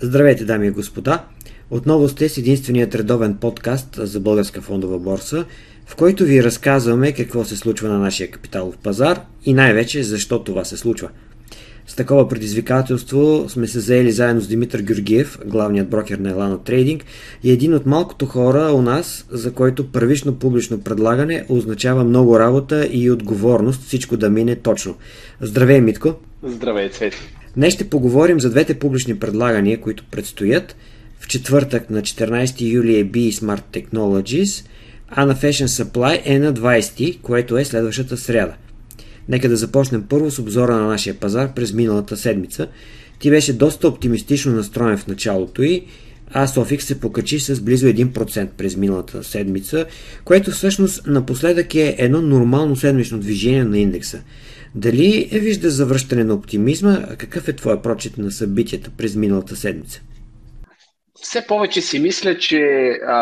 Здравейте, дами и господа! Отново сте с единственият редовен подкаст за Българска фондова борса, в който ви разказваме какво се случва на нашия капиталов пазар и най-вече защо това се случва. С такова предизвикателство сме се заели заедно с Димитър Георгиев, главният брокер на Елана Трейдинг и един от малкото хора у нас, за който първично публично предлагане означава много работа и отговорност всичко да мине точно. Здравей, Митко! Здравей, Цвети! Днес ще поговорим за двете публични предлагания, които предстоят. В четвъртък на 14 юли е B Smart Technologies, а на Fashion Supply е на 20, което е следващата сряда. Нека да започнем първо с обзора на нашия пазар през миналата седмица. Ти беше доста оптимистично настроен в началото и а Софикс се покачи с близо 1% през миналата седмица, което всъщност напоследък е едно нормално седмично движение на индекса. Дали е вижда завръщане на оптимизма? Какъв е твоя прочит на събитията през миналата седмица? Все повече си мисля, че а,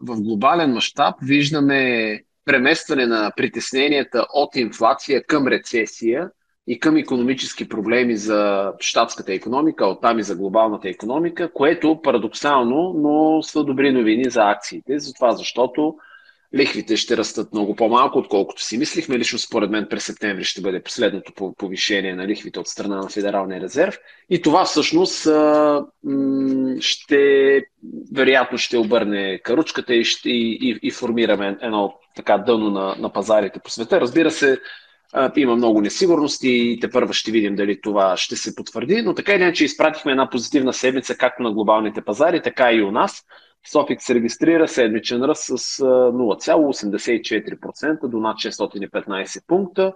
в глобален мащаб виждаме преместване на притесненията от инфлация към рецесия и към економически проблеми за щатската економика, оттам и за глобалната економика, което парадоксално, но са добри новини за акциите, затова защото лихвите ще растат много по-малко, отколкото си мислихме. Лично според мен през септември ще бъде последното повишение на лихвите от страна на Федералния резерв. И това всъщност ще, вероятно ще обърне каручката и, ще, и, и, и формираме едно така дъно на, на пазарите по света. Разбира се, има много несигурности и те първа ще видим дали това ще се потвърди, но така или иначе изпратихме една позитивна седмица както на глобалните пазари, така и у нас. Софик се регистрира седмичен ръст с 0,84% до над 615 пункта.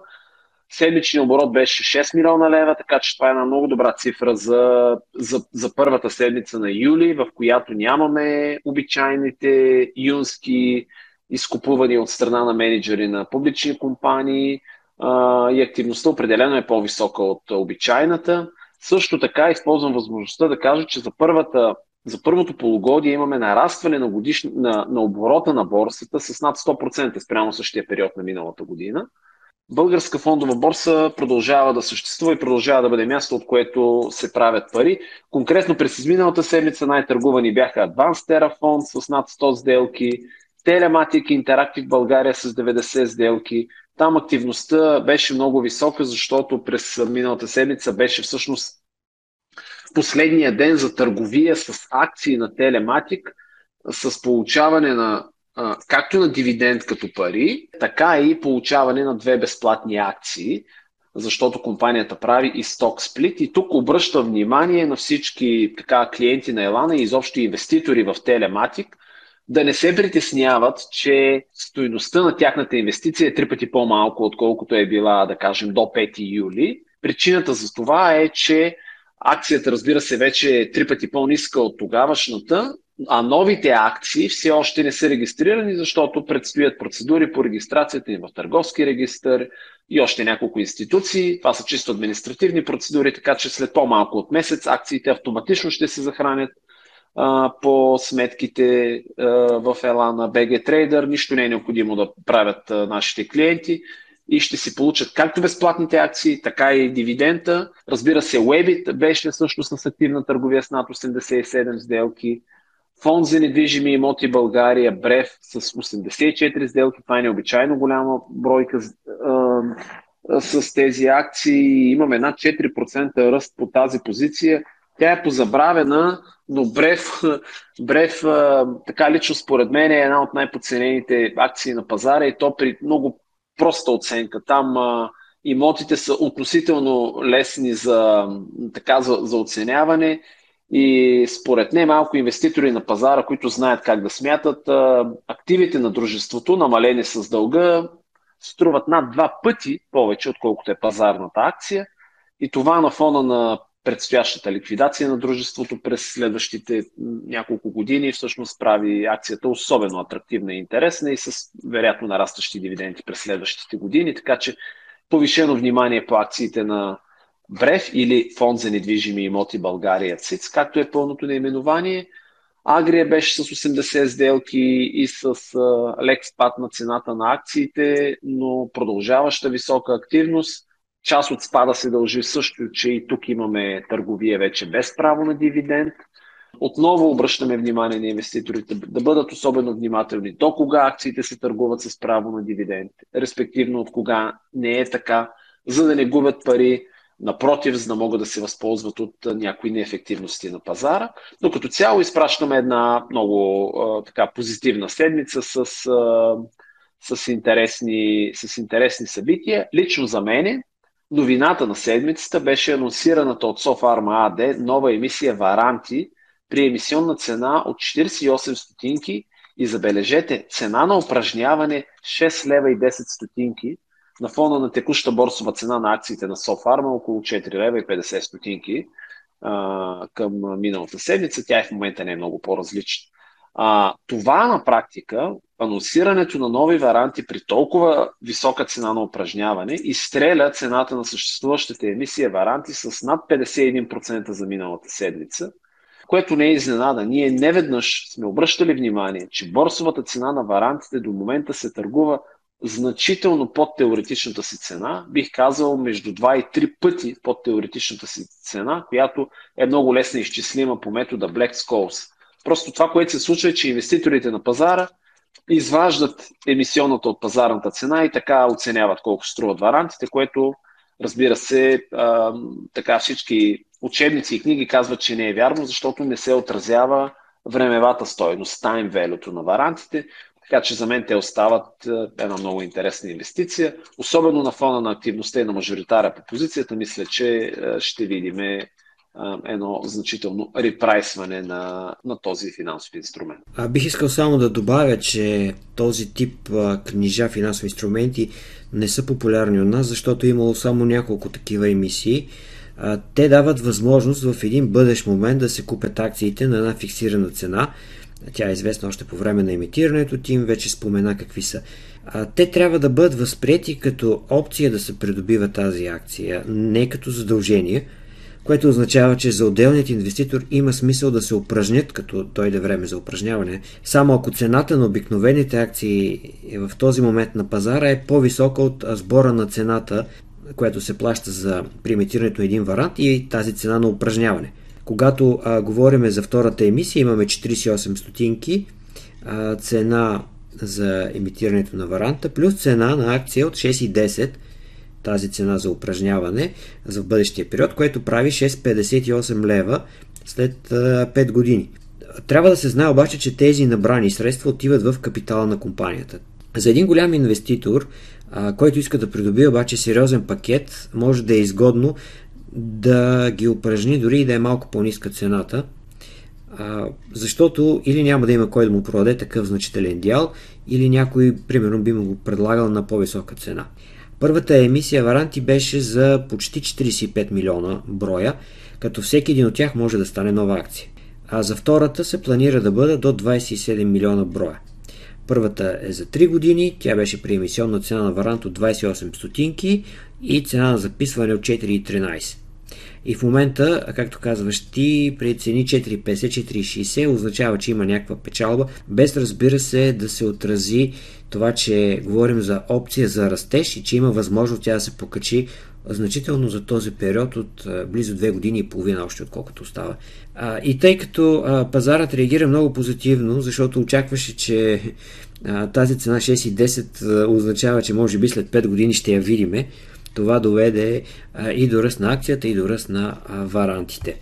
Седмичният оборот беше 6 милиона лева, така че това е една много добра цифра за, за, за първата седмица на юли, в която нямаме обичайните юнски изкупувания от страна на менеджери на публични компании а, и активността определено е по-висока от обичайната. Също така използвам възможността да кажа, че за първата за първото полугодие имаме нарастване на, годиш... на, на оборота на борсата с над 100% спрямо същия период на миналата година. Българска фондова борса продължава да съществува и продължава да бъде място, от което се правят пари. Конкретно през изминалата седмица най-търгувани бяха Advanced Terra с над 100 сделки, Telematic Interactive България с 90 сделки. Там активността беше много висока, защото през миналата седмица беше всъщност последния ден за търговия с акции на Телематик с получаване на както на дивиденд като пари, така и получаване на две безплатни акции, защото компанията прави и сток сплит. И тук обръща внимание на всички така, клиенти на Елана и изобщо инвеститори в Телематик да не се притесняват, че стоиността на тяхната инвестиция е три пъти по-малко, отколкото е била, да кажем, до 5 юли. Причината за това е, че Акцията, разбира се, вече е три пъти по-ниска от тогавашната, а новите акции все още не са регистрирани, защото предстоят процедури по регистрацията им в търговски регистр и още няколко институции. Това са чисто административни процедури, така че след по-малко от месец акциите автоматично ще се захранят а, по сметките а, в Елана BG Trader. Нищо не е необходимо да правят а, нашите клиенти и ще си получат както безплатните акции, така и дивидента. Разбира се, Webit беше също с активна търговия с над 87 сделки. Фонд за недвижими имоти България, Брев с 84 сделки. Това е необичайно голяма бройка а, с тези акции. Имаме над 4% ръст по тази позиция. Тя е позабравена, но Брев, Брев така лично според мен е една от най-подценените акции на пазара и то при много проста оценка. Там а, имотите са относително лесни за, така, за, за оценяване и според не малко инвеститори на пазара, които знаят как да смятат, а, активите на дружеството, намалени с дълга, струват над два пъти повече, отколкото е пазарната акция. И това на фона на предстоящата ликвидация на дружеството през следващите няколко години всъщност прави акцията особено атрактивна и интересна и с вероятно нарастващи дивиденти през следващите години, така че повишено внимание по акциите на Брев или Фонд за недвижими имоти България ЦИЦ, както е пълното наименование. Агрия беше с 80 сделки и с лек спад на цената на акциите, но продължаваща висока активност – Част от спада се дължи също, че и тук имаме търговия вече без право на дивиденд. Отново обръщаме внимание на инвеститорите да бъдат особено внимателни до кога акциите се търгуват с право на дивиденд, респективно от кога не е така, за да не губят пари, напротив, за да могат да се възползват от някои неефективности на пазара. Но като цяло изпращаме една много а, така позитивна седмица с, а, с, интересни, с интересни събития. Лично за мен новината на седмицата беше анонсираната от Софарма АД нова емисия Варанти при емисионна цена от 48 стотинки и забележете, цена на упражняване 6 лева и 10 стотинки – на фона на текуща борсова цена на акциите на Софарма около 4 лева и 50 стотинки към миналата седмица. Тя е в момента не е много по-различна. А, това на практика, анонсирането на нови варанти при толкова висока цена на упражняване, изстреля цената на съществуващите емисия варанти с над 51% за миналата седмица, което не е изненада. Ние неведнъж сме обръщали внимание, че борсовата цена на варантите до момента се търгува значително под теоретичната си цена, бих казал между 2 и 3 пъти под теоретичната си цена, която е много лесно изчислима по метода Black Scholes. Просто това, което се случва е, че инвеститорите на пазара изваждат емисионната от пазарната цена и така оценяват колко струват варантите, което разбира се, а, така всички учебници и книги казват, че не е вярно, защото не се отразява времевата стойност, time value на варантите, така че за мен те остават една много интересна инвестиция. Особено на фона на активността и на мажоритаря по позицията, мисля, че ще видим едно значително репрайсване на, на този финансов инструмент. А бих искал само да добавя, че този тип а, книжа, финансови инструменти не са популярни у нас, защото е имало само няколко такива емисии. А, те дават възможност в един бъдещ момент да се купят акциите на една фиксирана цена – тя е известна още по време на емитирането. Тим вече спомена какви са. А, те трябва да бъдат възприяти като опция да се придобива тази акция, не като задължение, което означава, че за отделният инвеститор има смисъл да се упражнят, като дойде време за упражняване, само ако цената на обикновените акции в този момент на пазара е по-висока от сбора на цената, която се плаща за примитирането един варант и тази цена на упражняване. Когато а, говорим за втората емисия, имаме 48 стотинки, а, цена за емитирането на варанта, плюс цена на акция от 6,10, тази цена за упражняване за бъдещия период, което прави 6,58 лева след а, 5 години. Трябва да се знае обаче, че тези набрани средства отиват в капитала на компанията. За един голям инвеститор, който иска да придобие обаче сериозен пакет, може да е изгодно да ги упражни, дори и да е малко по-ниска цената, защото или няма да има кой да му продаде такъв значителен дял, или някой, примерно, би му го предлагал на по-висока цена. Първата емисия Варанти беше за почти 45 милиона броя, като всеки един от тях може да стане нова акция. А за втората се планира да бъде до 27 милиона броя. Първата е за 3 години, тя беше при емисионна цена на варант от 28 стотинки и цена на записване от 4,13. И в момента, както казваш ти, при цени 4,50-4,60 означава, че има някаква печалба, без разбира се да се отрази това, че говорим за опция за растеж и че има възможност тя да се покачи значително за този период от близо две години и половина още отколкото става. А, и тъй като пазарът реагира много позитивно, защото очакваше, че тази цена 6,10 означава, че може би след 5 години ще я видиме, това доведе и до ръст на акцията, и до ръст на варантите.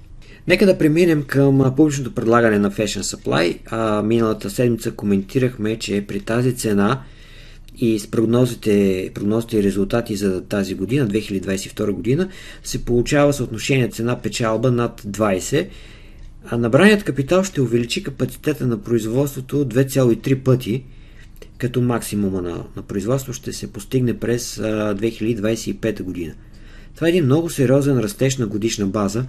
Нека да преминем към публичното предлагане на Fashion Supply. Миналата седмица коментирахме, че при тази цена и с прогнозите, прогнозите и резултати за тази година, 2022 година, се получава съотношение цена-печалба над 20, а набраният капитал ще увеличи капацитета на производството 2,3 пъти – като максимума на, на производство ще се постигне през а, 2025 година. Това е един много сериозен растеж на годишна база,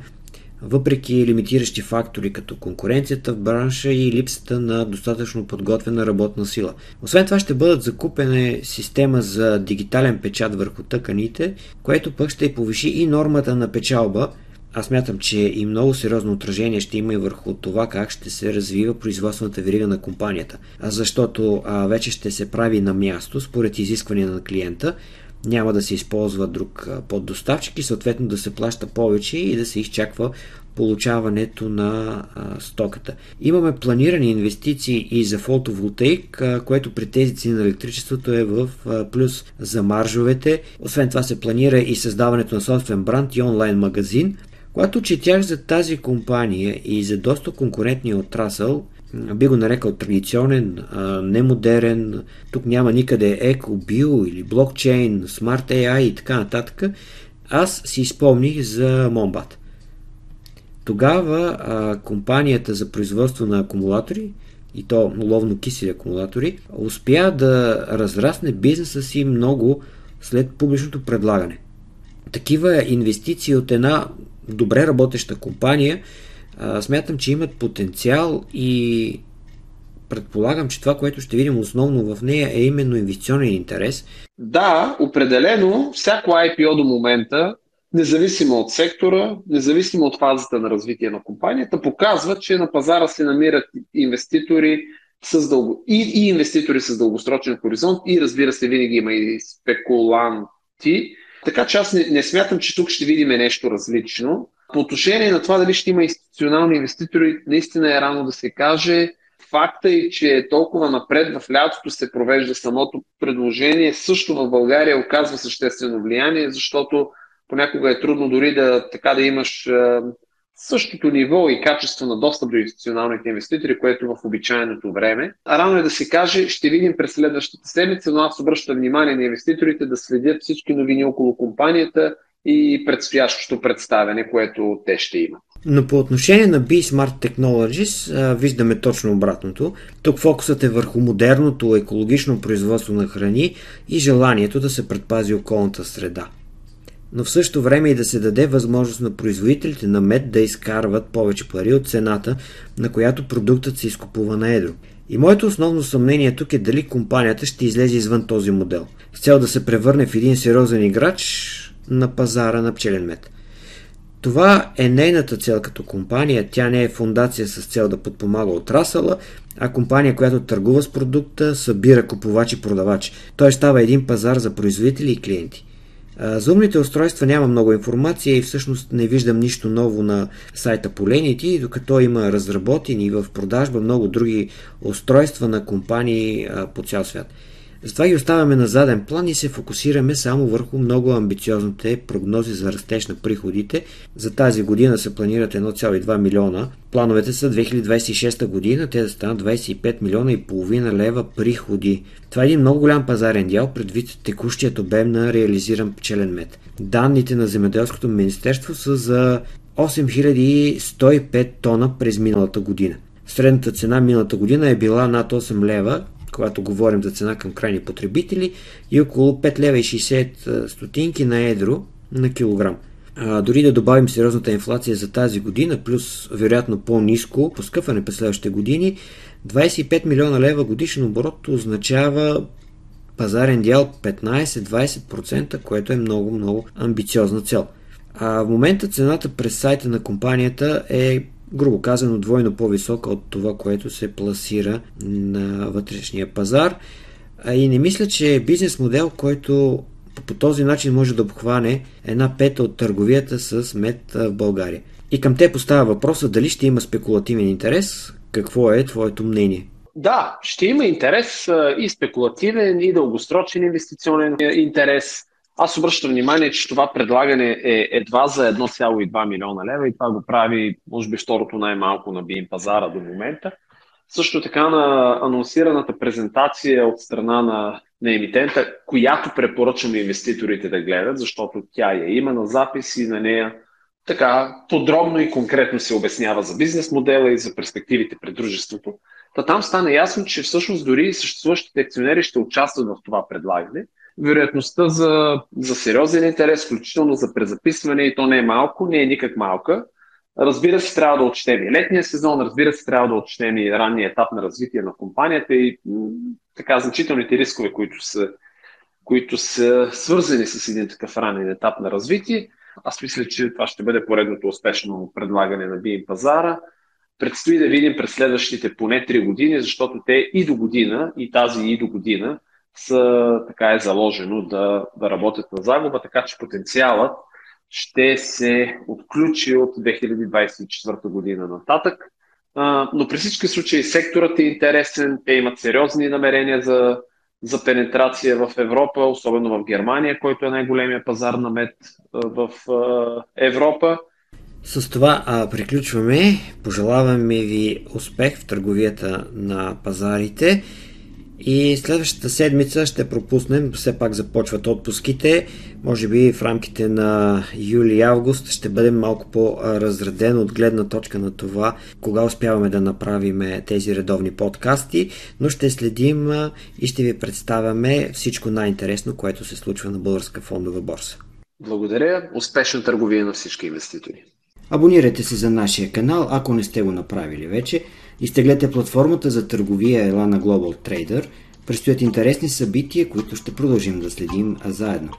въпреки лимитиращи фактори като конкуренцията в бранша и липсата на достатъчно подготвена работна сила. Освен това ще бъдат закупени система за дигитален печат върху тъканите, което пък ще повиши и нормата на печалба, аз мятам, че и много сериозно отражение ще има и върху това как ще се развива производствената верига на компанията. Защото а, вече ще се прави на място, според изисквания на клиента, няма да се използва друг поддоставчик и съответно да се плаща повече и да се изчаква получаването на а, стоката. Имаме планирани инвестиции и за фотоволтаик, а, което при тези цени на електричеството е в а, плюс за маржовете. Освен това се планира и създаването на собствен бранд и онлайн магазин. Когато четях за тази компания и за доста конкурентния отрасъл, би го нарекал традиционен, немодерен, тук няма никъде еко, био или блокчейн, смарт AI и така нататък, аз си спомних за Момбат. Тогава а, компанията за производство на акумулатори, и то ловно кисели акумулатори, успя да разрасне бизнеса си много след публичното предлагане. Такива инвестиции от една добре работеща компания смятам, че имат потенциал и предполагам, че това, което ще видим основно в нея е именно инвестиционен интерес. Да, определено. Всяко IPO до момента независимо от сектора, независимо от фазата на развитие на компанията, показва, че на пазара се намират инвеститори с дълго... и, и инвеститори с дългосрочен хоризонт, и разбира се, винаги има и спекуланти. Така че аз не, не смятам, че тук ще видим нещо различно. По отношение на това дали ще има институционални инвеститори, наистина е рано да се каже. Факта е, че толкова напред в лятото се провежда самото предложение, също в България оказва съществено влияние, защото понякога е трудно дори да, така да имаш същото ниво и качество на достъп до институционалните инвеститори, което е в обичайното време. А рано е да се каже, ще видим през следващата седмица, но аз обръщам внимание на инвеститорите да следят всички новини около компанията и предстоящото представяне, което те ще имат. Но по отношение на B-Smart Technologies а, виждаме точно обратното. Тук фокусът е върху модерното екологично производство на храни и желанието да се предпази околната среда но в същото време и да се даде възможност на производителите на мед да изкарват повече пари от цената, на която продуктът се изкупува на едро. И моето основно съмнение тук е дали компанията ще излезе извън този модел, с цел да се превърне в един сериозен играч на пазара на пчелен мед. Това е нейната цел като компания. Тя не е фундация с цел да подпомага отрасъла, а компания, която търгува с продукта, събира купувачи и продавачи. Той става един пазар за производители и клиенти. За умните устройства няма много информация и всъщност не виждам нищо ново на сайта Polenity, докато има разработени в продажба много други устройства на компании по цял свят. Затова ги оставяме на заден план и се фокусираме само върху много амбициозните прогнози за растеж на приходите. За тази година се планират 1,2 милиона. Плановете са 2026 година, те да станат 25 милиона и половина лева приходи. Това е един много голям пазарен дял предвид текущият обем на реализиран пчелен мед. Данните на Земеделското министерство са за 8105 тона през миналата година. Средната цена миналата година е била над 8 лева, когато говорим за цена към крайни потребители, и около 5 лева и 60 стотинки на едро на килограм. А, дори да добавим сериозната инфлация за тази година, плюс вероятно по-низко поскъпване през следващите години, 25 милиона лева годишен оборот означава пазарен дял 15-20%, което е много-много амбициозна цел. А в момента цената през сайта на компанията е грубо казано, двойно по-висока от това, което се пласира на вътрешния пазар. И не мисля, че е бизнес модел, който по този начин може да обхване една пета от търговията с мед в България. И към те поставя въпроса дали ще има спекулативен интерес. Какво е твоето мнение? Да, ще има интерес и спекулативен, и дългосрочен инвестиционен интерес. Аз обръщам внимание, че това предлагане е едва за 1,2 милиона лева и това го прави, може би, второто най-малко на биин пазара до момента. Също така на анонсираната презентация от страна на, на емитента, която препоръчвам инвеститорите да гледат, защото тя я има на запис и на нея така подробно и конкретно се обяснява за бизнес модела и за перспективите пред дружеството. Та там стана ясно, че всъщност дори съществуващите акционери ще участват в това предлагане – вероятността за, за сериозен интерес, включително за презаписване, и то не е малко, не е никак малка. Разбира се, трябва да отчетем и летния сезон, разбира се, трябва да отчетем и ранния етап на развитие на компанията и така значителните рискове, които са, които са свързани с един такъв ранен етап на развитие. Аз мисля, че това ще бъде поредното успешно предлагане на биин пазара. Предстои да видим през следващите поне 3 години, защото те и до година, и тази и до година са, така е заложено да, да работят на загуба, така че потенциалът ще се отключи от 2024 година нататък. А, но при всички случаи секторът е интересен, те имат сериозни намерения за, за пенетрация в Европа, особено в Германия, който е най-големия пазар на мед в а, Европа. С това а, приключваме. Пожелаваме ви успех в търговията на пазарите. И следващата седмица ще пропуснем, все пак започват отпуските. Може би в рамките на юли-август ще бъдем малко по-разреден от гледна точка на това, кога успяваме да направим тези редовни подкасти, но ще следим и ще ви представяме всичко най-интересно, което се случва на Българска фондова борса. Благодаря. Успешна търговия на всички инвеститори. Абонирайте се за нашия канал, ако не сте го направили вече. Изтеглете платформата за търговия Elana Global Trader. Предстоят интересни събития, които ще продължим да следим заедно.